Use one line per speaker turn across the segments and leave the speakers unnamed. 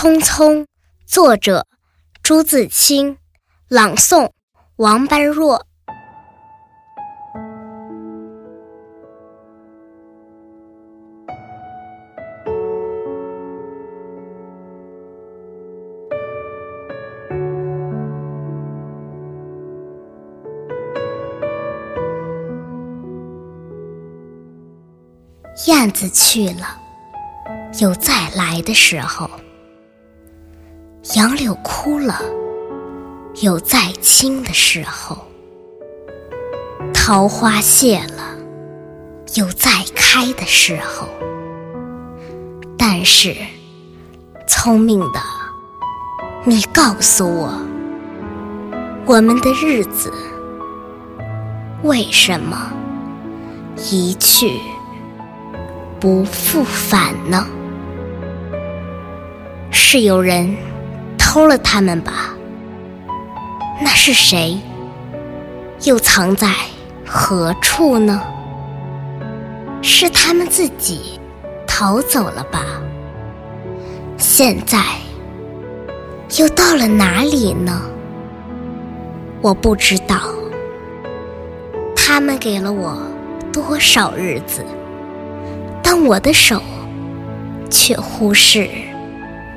匆匆，作者朱自清，朗诵王般若。燕子去了，有再来的时候；杨柳枯了，有再青的时候；桃花谢了，有再开的时候。但是，聪明的你，告诉我，我们的日子为什么一去？不复返呢？是有人偷了他们吧？那是谁？又藏在何处呢？是他们自己逃走了吧？现在又到了哪里呢？我不知道。他们给了我多少日子？但我的手却忽视，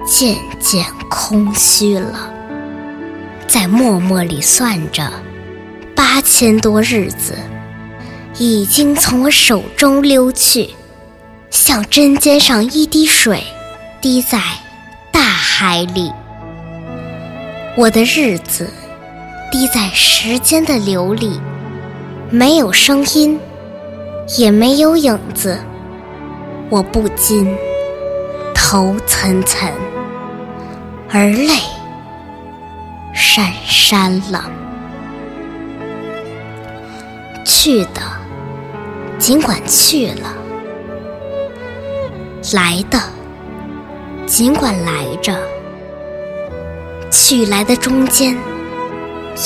渐渐空虚了。在默默里算着，八千多日子已经从我手中溜去，像针尖上一滴水，滴在大海里。我的日子滴在时间的流里，没有声音，也没有影子。我不禁头涔涔，而泪潸潸了。去的尽管去了，来的尽管来着，去来的中间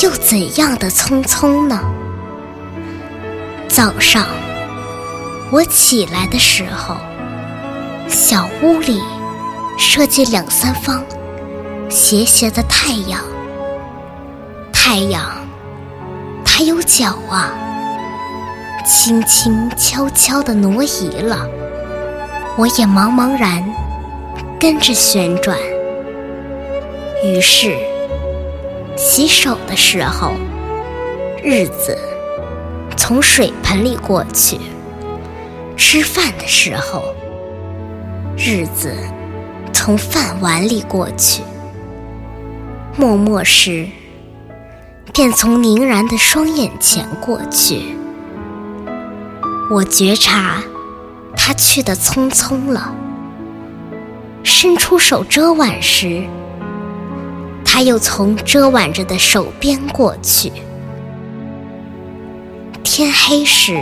又怎样的匆匆呢？早上我起来的时候。小屋里射进两三方斜斜的太阳，太阳它有脚啊，轻轻悄悄地挪移了，我也茫茫然跟着旋转。于是洗手的时候，日子从水盆里过去；吃饭的时候。日子从饭碗里过去，默默时便从凝然的双眼前过去。我觉察他去的匆匆了，伸出手遮挽时，他又从遮挽着的手边过去。天黑时，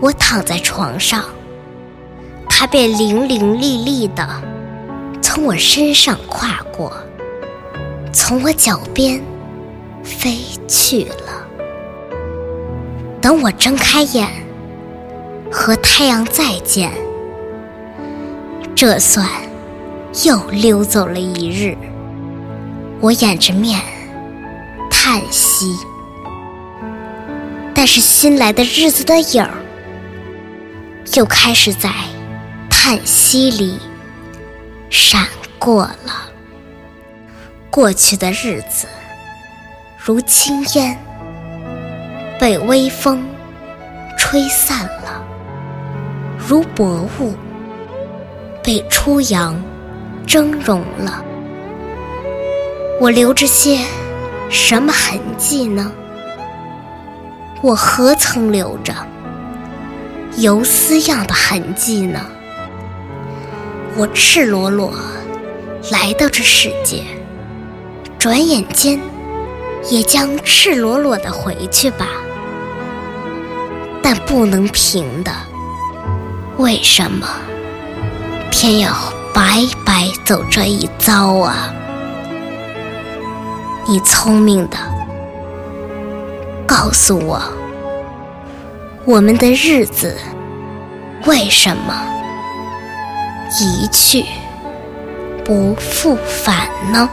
我躺在床上。他便伶伶俐俐的从我身上跨过，从我脚边飞去了。等我睁开眼，和太阳再见，这算又溜走了一日。我掩着面叹息，但是新来的日子的影儿又开始在。叹息里闪过了，过去的日子如轻烟，被微风吹散了；如薄雾，被初阳蒸融了。我留着些什么痕迹呢？我何曾留着游丝样的痕迹呢？我赤裸裸来到这世界，转眼间也将赤裸裸的回去吧。但不能平的，为什么偏要白白走这一遭啊？你聪明的，告诉我，我们的日子为什么？一去不复返呢？